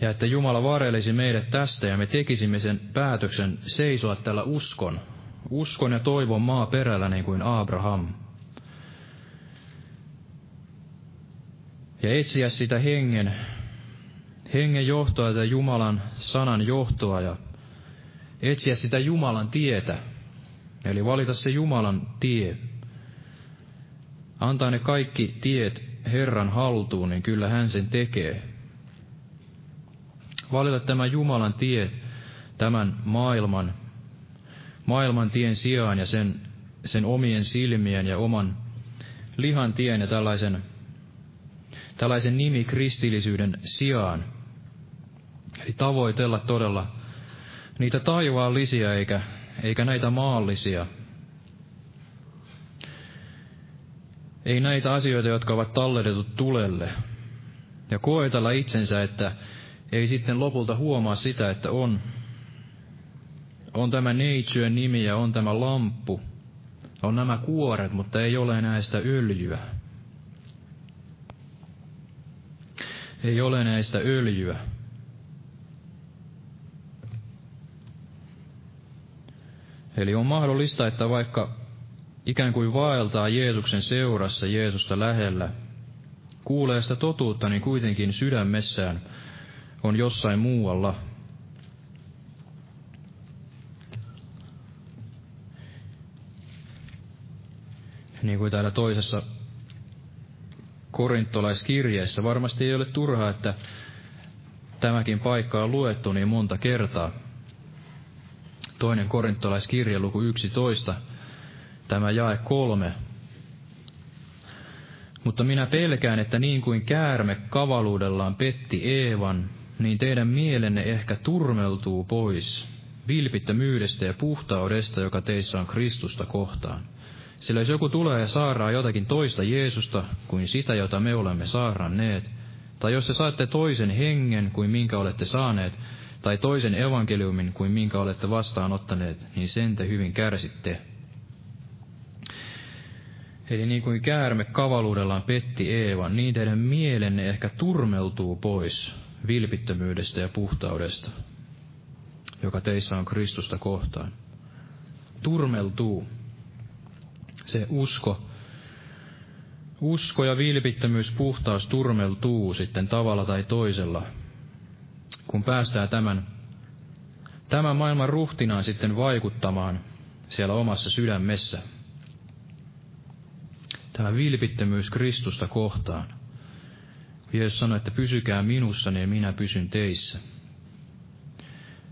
Ja että Jumala varelisi meidät tästä ja me tekisimme sen päätöksen seisoa tällä uskon, uskon ja toivon maaperällä niin kuin Abraham. Ja etsiä sitä hengen, hengen johtoa ja Jumalan sanan johtoa ja etsiä sitä Jumalan tietä. Eli valita se Jumalan tie. Antaa ne kaikki tiet Herran haltuun, niin kyllä hän sen tekee. Valita tämä Jumalan tie tämän maailman, maailman tien sijaan ja sen, sen omien silmien ja oman lihan tien ja tällaisen, tällaisen nimi kristillisyyden sijaan. Eli tavoitella todella niitä taivaallisia eikä, eikä näitä maallisia. Ei näitä asioita, jotka ovat talletetut tulelle. Ja koetella itsensä, että ei sitten lopulta huomaa sitä, että on, on tämä neitsyen nimi ja on tämä lamppu. On nämä kuoret, mutta ei ole näistä öljyä. Ei ole näistä öljyä. Eli on mahdollista, että vaikka ikään kuin vaeltaa Jeesuksen seurassa Jeesusta lähellä, kuulee sitä totuutta, niin kuitenkin sydämessään on jossain muualla. Niin kuin täällä toisessa korintolaiskirjeessä varmasti ei ole turhaa, että tämäkin paikka on luettu niin monta kertaa toinen korintolaiskirja luku 11, tämä jae kolme. Mutta minä pelkään, että niin kuin käärme kavaluudellaan petti Eevan, niin teidän mielenne ehkä turmeltuu pois vilpittömyydestä ja puhtaudesta, joka teissä on Kristusta kohtaan. Sillä jos joku tulee ja saaraa jotakin toista Jeesusta kuin sitä, jota me olemme saaranneet, tai jos te saatte toisen hengen kuin minkä olette saaneet, tai toisen evankeliumin kuin minkä olette vastaanottaneet, niin sen te hyvin kärsitte. Eli niin kuin käärme kavaluudellaan petti Eevan, niin teidän mielenne ehkä turmeltuu pois vilpittömyydestä ja puhtaudesta, joka teissä on Kristusta kohtaan. Turmeltuu. Se usko, usko ja vilpittömyys, puhtaus turmeltuu sitten tavalla tai toisella kun päästään tämän, tämän maailman ruhtinaan sitten vaikuttamaan siellä omassa sydämessä. Tämä vilpittömyys Kristusta kohtaan. Jeesus sanoi, että pysykää minussa, niin minä pysyn teissä.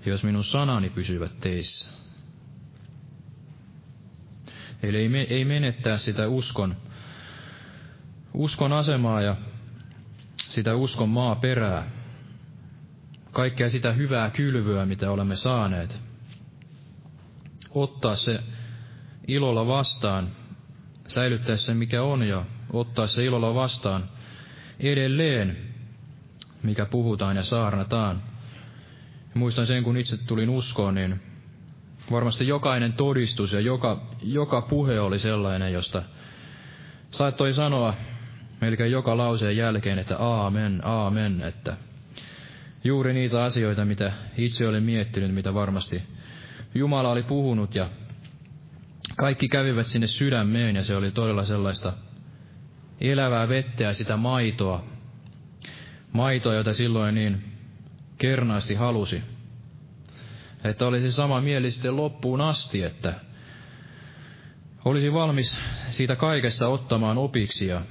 jos minun sanani pysyvät teissä. Eli ei, me, ei menettää sitä uskon, uskon asemaa ja sitä uskon maaperää, kaikkea sitä hyvää kylvyä, mitä olemme saaneet. Ottaa se ilolla vastaan, säilyttää se mikä on ja ottaa se ilolla vastaan edelleen, mikä puhutaan ja saarnataan. Muistan sen, kun itse tulin uskoon, niin varmasti jokainen todistus ja joka, joka puhe oli sellainen, josta saattoi sanoa melkein joka lauseen jälkeen, että aamen, aamen, että juuri niitä asioita, mitä itse olin miettinyt, mitä varmasti Jumala oli puhunut ja kaikki kävivät sinne sydämeen ja se oli todella sellaista elävää vettä ja sitä maitoa, maitoa, jota silloin niin kernaasti halusi. Että olisi sama mieli sitten loppuun asti, että olisi valmis siitä kaikesta ottamaan opiksi ja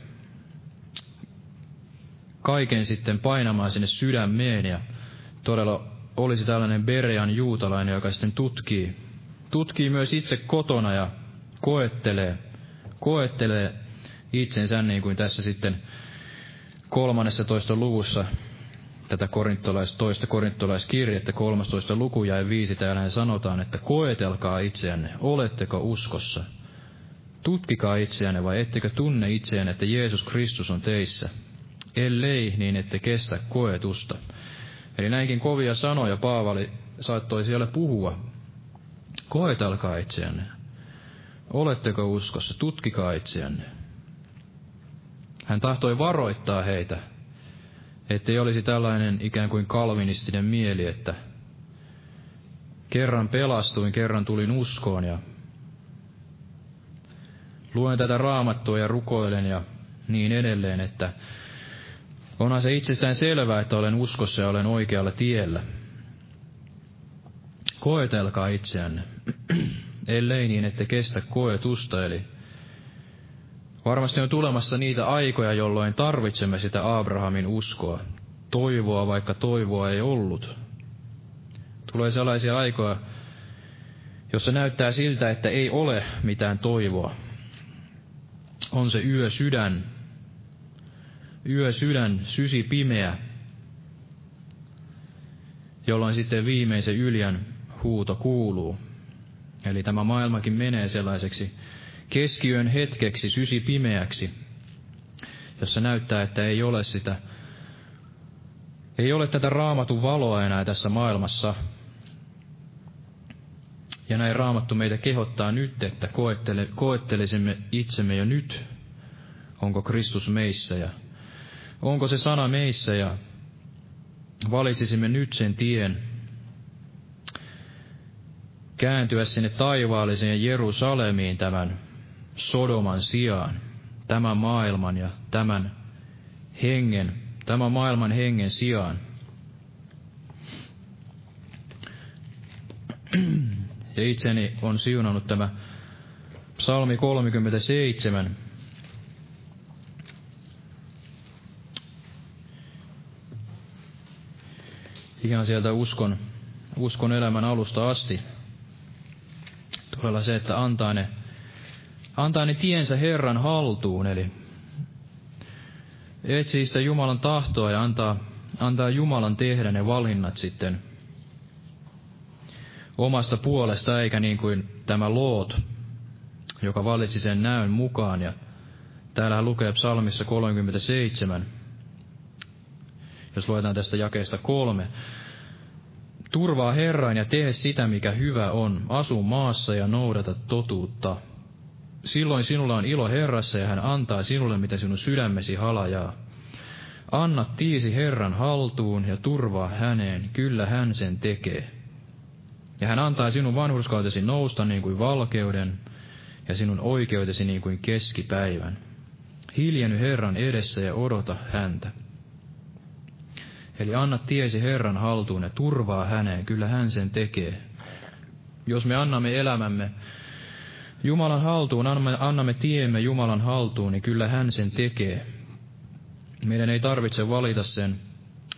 kaiken sitten painamaan sinne sydämeen ja todella olisi tällainen Berean juutalainen, joka sitten tutkii, tutkii myös itse kotona ja koettelee, koettelee itsensä niin kuin tässä sitten kolmannessa toista luvussa tätä korintolais, toista korintolaiskirjettä, 13 luku ja viisi, täällä sanotaan, että koetelkaa itseänne, oletteko uskossa. Tutkikaa itseänne vai ettekö tunne itseänne, että Jeesus Kristus on teissä. Ellei, niin ette kestä koetusta. Eli näinkin kovia sanoja Paavali saattoi siellä puhua. Koetelkaa itseänne. Oletteko uskossa? Tutkikaa itseänne. Hän tahtoi varoittaa heitä, ettei olisi tällainen ikään kuin kalvinistinen mieli, että kerran pelastuin, kerran tulin uskoon ja luen tätä raamattua ja rukoilen ja niin edelleen, että onhan se itsestään selvää, että olen uskossa ja olen oikealla tiellä. Koetelkaa itseänne, ellei niin, että kestä koetusta, eli Varmasti on tulemassa niitä aikoja, jolloin tarvitsemme sitä Abrahamin uskoa, toivoa, vaikka toivoa ei ollut. Tulee sellaisia aikoja, jossa näyttää siltä, että ei ole mitään toivoa. On se yö sydän, yö sydän, sysi pimeä, jolloin sitten viimeisen yljän huuto kuuluu. Eli tämä maailmakin menee sellaiseksi keskiyön hetkeksi, sysi pimeäksi, jossa näyttää, että ei ole sitä, ei ole tätä raamatun valoa enää tässä maailmassa. Ja näin raamattu meitä kehottaa nyt, että koettele, koettelisimme itsemme jo nyt, onko Kristus meissä ja onko se sana meissä ja valitsisimme nyt sen tien, kääntyä sinne taivaalliseen Jerusalemiin tämän Sodoman sijaan, tämän maailman ja tämän hengen, tämän maailman hengen sijaan. Ja itseni on siunannut tämä psalmi 37. Ihan sieltä uskon, uskon elämän alusta asti. Todella se, että antaa ne antaa ne tiensä Herran haltuun, eli etsii sitä Jumalan tahtoa ja antaa, antaa Jumalan tehdä ne valinnat sitten omasta puolesta, eikä niin kuin tämä Loot, joka valitsi sen näön mukaan. Ja täällä lukee psalmissa 37, jos luetaan tästä jakeesta kolme. Turvaa Herran ja tee sitä, mikä hyvä on. Asu maassa ja noudata totuutta Silloin sinulla on ilo Herrassa ja hän antaa sinulle, mitä sinun sydämesi halajaa. Anna tiisi Herran haltuun ja turvaa häneen, kyllä hän sen tekee. Ja hän antaa sinun vanhurskautesi nousta niin kuin valkeuden ja sinun oikeutesi niin kuin keskipäivän. Hiljeny Herran edessä ja odota häntä. Eli anna tiesi Herran haltuun ja turvaa häneen, kyllä hän sen tekee. Jos me annamme elämämme Jumalan haltuun, annamme, annamme tiemme Jumalan haltuun, niin kyllä hän sen tekee. Meidän ei tarvitse valita sen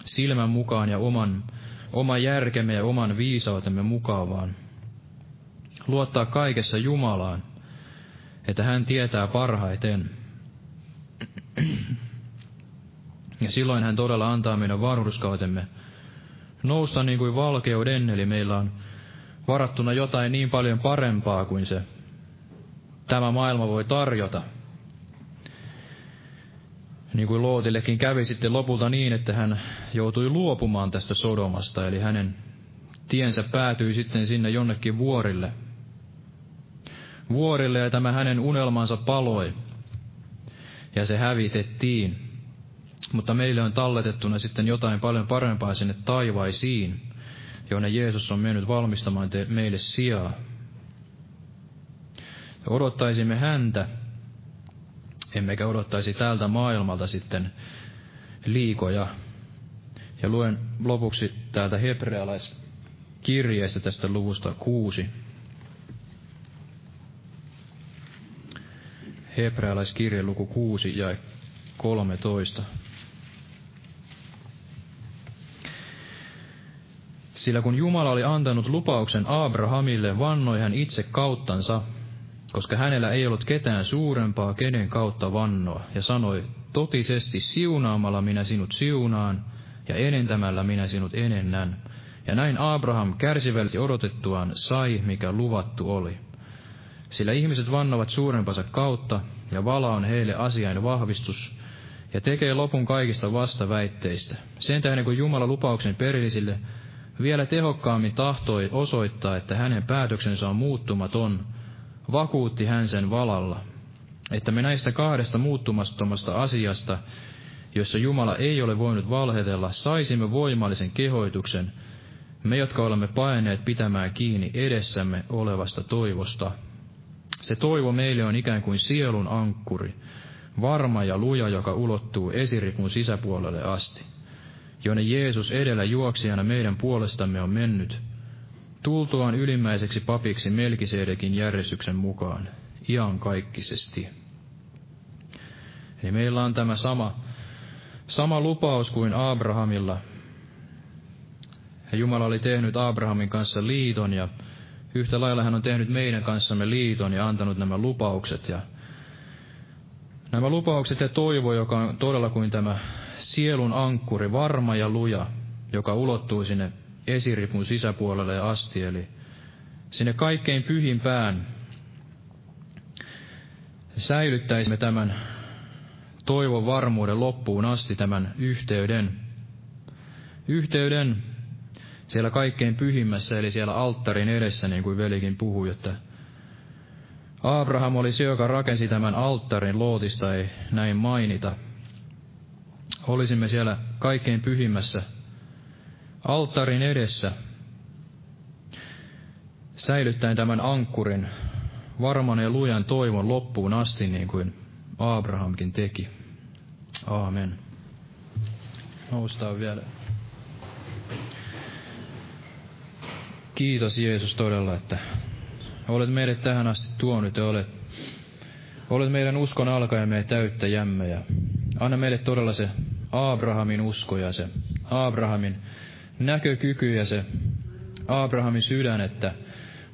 silmän mukaan ja oman, oman järkemme ja oman viisautemme mukaan, vaan luottaa kaikessa Jumalaan, että hän tietää parhaiten. Ja silloin hän todella antaa meidän varuskautemme nousta niin kuin valkeuden, eli meillä on varattuna jotain niin paljon parempaa kuin se tämä maailma voi tarjota. Niin kuin Lootillekin kävi sitten lopulta niin, että hän joutui luopumaan tästä Sodomasta, eli hänen tiensä päätyi sitten sinne jonnekin vuorille. Vuorille ja tämä hänen unelmansa paloi ja se hävitettiin. Mutta meille on talletettuna sitten jotain paljon parempaa sinne taivaisiin, jonne Jeesus on mennyt valmistamaan meille sijaa. Odottaisimme häntä, emmekä odottaisi tältä maailmalta sitten liikoja. Ja luen lopuksi täältä hebrealaiskirjeestä tästä luvusta kuusi. Hebrealaiskirje luku 6 ja 13. Sillä kun Jumala oli antanut lupauksen Abrahamille, vannoi hän itse kauttansa, koska hänellä ei ollut ketään suurempaa, kenen kautta vannoa, ja sanoi, totisesti siunaamalla minä sinut siunaan, ja enentämällä minä sinut enennän. Ja näin Abraham kärsivälti odotettuaan sai, mikä luvattu oli. Sillä ihmiset vannovat suurempansa kautta, ja vala on heille asiain vahvistus, ja tekee lopun kaikista vastaväitteistä. Sen tähden kun Jumala lupauksen perillisille vielä tehokkaammin tahtoi osoittaa, että hänen päätöksensä on muuttumaton, vakuutti hän sen valalla, että me näistä kahdesta muuttumattomasta asiasta, jossa Jumala ei ole voinut valhetella, saisimme voimallisen kehoituksen, me jotka olemme paineet pitämään kiinni edessämme olevasta toivosta. Se toivo meille on ikään kuin sielun ankkuri, varma ja luja, joka ulottuu esiripun sisäpuolelle asti, jonne Jeesus edellä juoksijana meidän puolestamme on mennyt, tultuaan ylimmäiseksi papiksi Melkisedekin järjestyksen mukaan, iankaikkisesti. Eli meillä on tämä sama, sama lupaus kuin Abrahamilla. Ja Jumala oli tehnyt Abrahamin kanssa liiton ja yhtä lailla hän on tehnyt meidän kanssamme liiton ja antanut nämä lupaukset. Ja nämä lupaukset ja toivo, joka on todella kuin tämä sielun ankkuri, varma ja luja, joka ulottuu sinne esiripun sisäpuolelle asti, eli sinne kaikkein pyhimpään säilyttäisimme tämän toivon varmuuden loppuun asti tämän yhteyden. Yhteyden siellä kaikkein pyhimmässä, eli siellä alttarin edessä, niin kuin velikin puhui, että Abraham oli se, joka rakensi tämän alttarin, Lootista ei näin mainita. Olisimme siellä kaikkein pyhimmässä alttarin edessä, säilyttäen tämän ankkurin, varman ja lujan toivon loppuun asti, niin kuin Abrahamkin teki. Aamen. Noustaan vielä. Kiitos Jeesus todella, että olet meidät tähän asti tuonut ja olet, olet meidän uskon alkajamme ja täyttäjämme. Ja anna meille todella se Abrahamin usko ja se Abrahamin näkökyky ja se Abrahamin sydän, että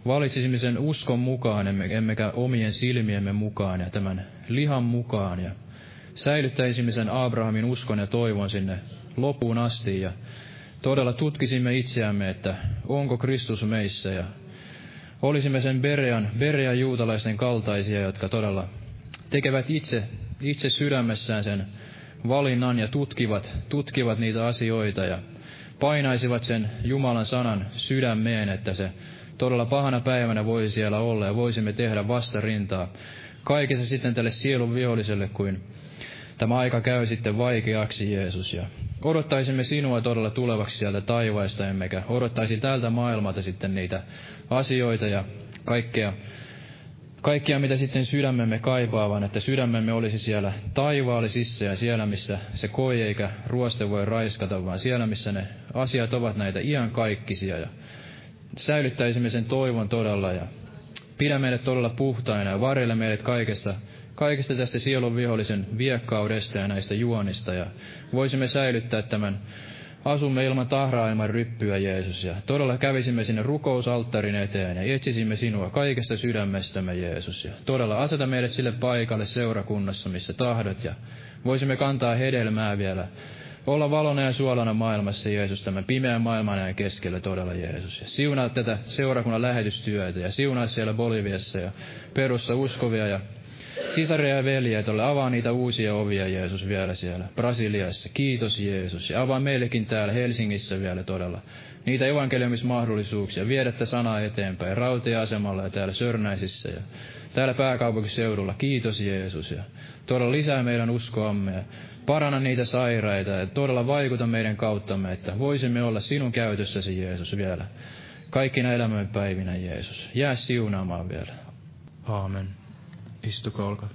valitsisimme sen uskon mukaan, emmekä omien silmiemme mukaan ja tämän lihan mukaan. Ja säilyttäisimme sen Abrahamin uskon ja toivon sinne loppuun asti. Ja todella tutkisimme itseämme, että onko Kristus meissä. Ja olisimme sen Berean, Berean juutalaisten kaltaisia, jotka todella tekevät itse, itse sydämessään sen valinnan ja tutkivat, tutkivat niitä asioita. Ja painaisivat sen Jumalan sanan sydämeen, että se todella pahana päivänä voisi siellä olla ja voisimme tehdä vastarintaa kaikessa sitten tälle sielun viholliselle, kuin tämä aika käy sitten vaikeaksi, Jeesus. Ja odottaisimme sinua todella tulevaksi sieltä taivaista, emmekä odottaisi tältä maailmalta sitten niitä asioita ja kaikkea, kaikkia, mitä sitten sydämemme kaipaavan, että sydämemme olisi siellä taivaallisissa ja siellä, missä se koi eikä ruoste voi raiskata, vaan siellä, missä ne asiat ovat näitä iankaikkisia. Ja säilyttäisimme sen toivon todella ja pidä meidät todella puhtaina ja varjelle meidät kaikesta, kaikesta tästä sielun vihollisen viekkaudesta ja näistä juonista. Ja voisimme säilyttää tämän asumme ilman tahraa ilman ryppyä, Jeesus, ja todella kävisimme sinne rukousalttarin eteen ja etsisimme sinua kaikesta sydämestämme, Jeesus, ja todella aseta meidät sille paikalle seurakunnassa, missä tahdot, ja voisimme kantaa hedelmää vielä, olla valona ja suolana maailmassa, Jeesus, tämän pimeän maailman ja keskellä todella, Jeesus. Ja siunaa tätä seurakunnan lähetystyötä ja siunaa siellä Boliviassa ja perussa uskovia ja sisaria ja veljeä, tolle avaa niitä uusia ovia, Jeesus, vielä siellä Brasiliassa. Kiitos, Jeesus. Ja avaa meillekin täällä Helsingissä vielä todella niitä evankeliumismahdollisuuksia, viedä tätä sanaa eteenpäin, rautia-asemalla ja täällä Sörnäisissä ja täällä pääkaupunkiseudulla. Kiitos, Jeesus. Ja todella lisää meidän uskoamme ja paranna niitä sairaita ja todella vaikuta meidän kauttamme, että voisimme olla sinun käytössäsi, Jeesus, vielä kaikkina elämän päivinä, Jeesus. Jää siunaamaan vielä. Aamen. Istukaa, olkaa.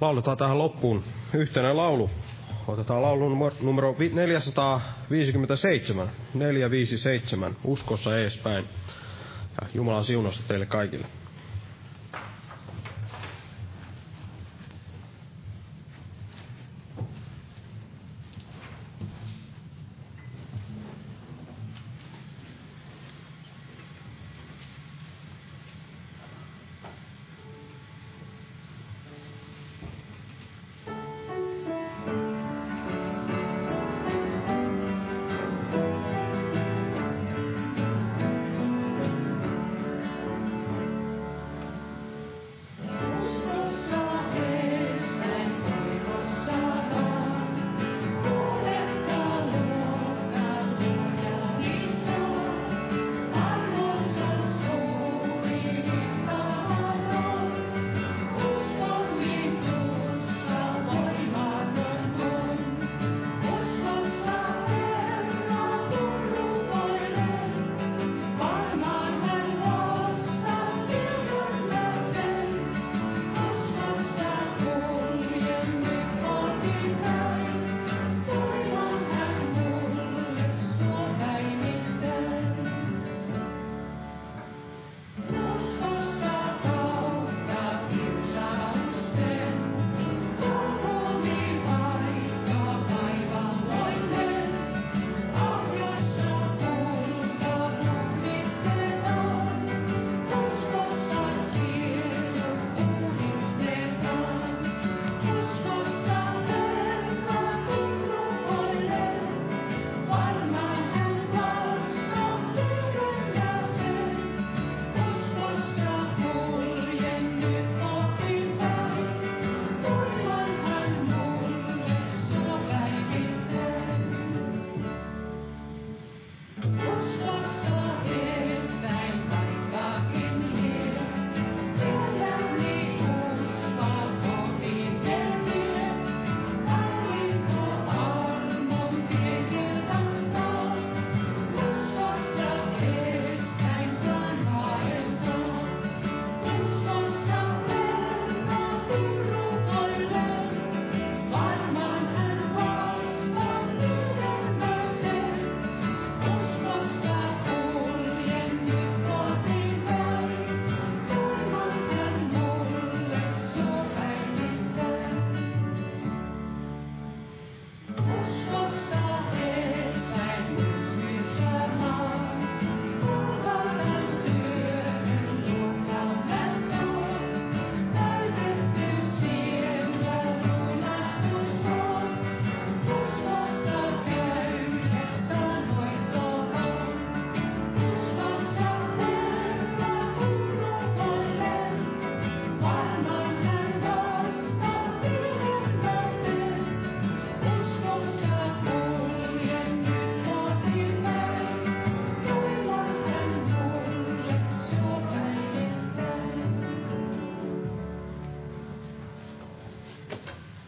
Lauletaan tähän loppuun yhtenä laulu. Otetaan laulu numero 457, 457, uskossa eespäin. Ja Jumalan siunasta teille kaikille.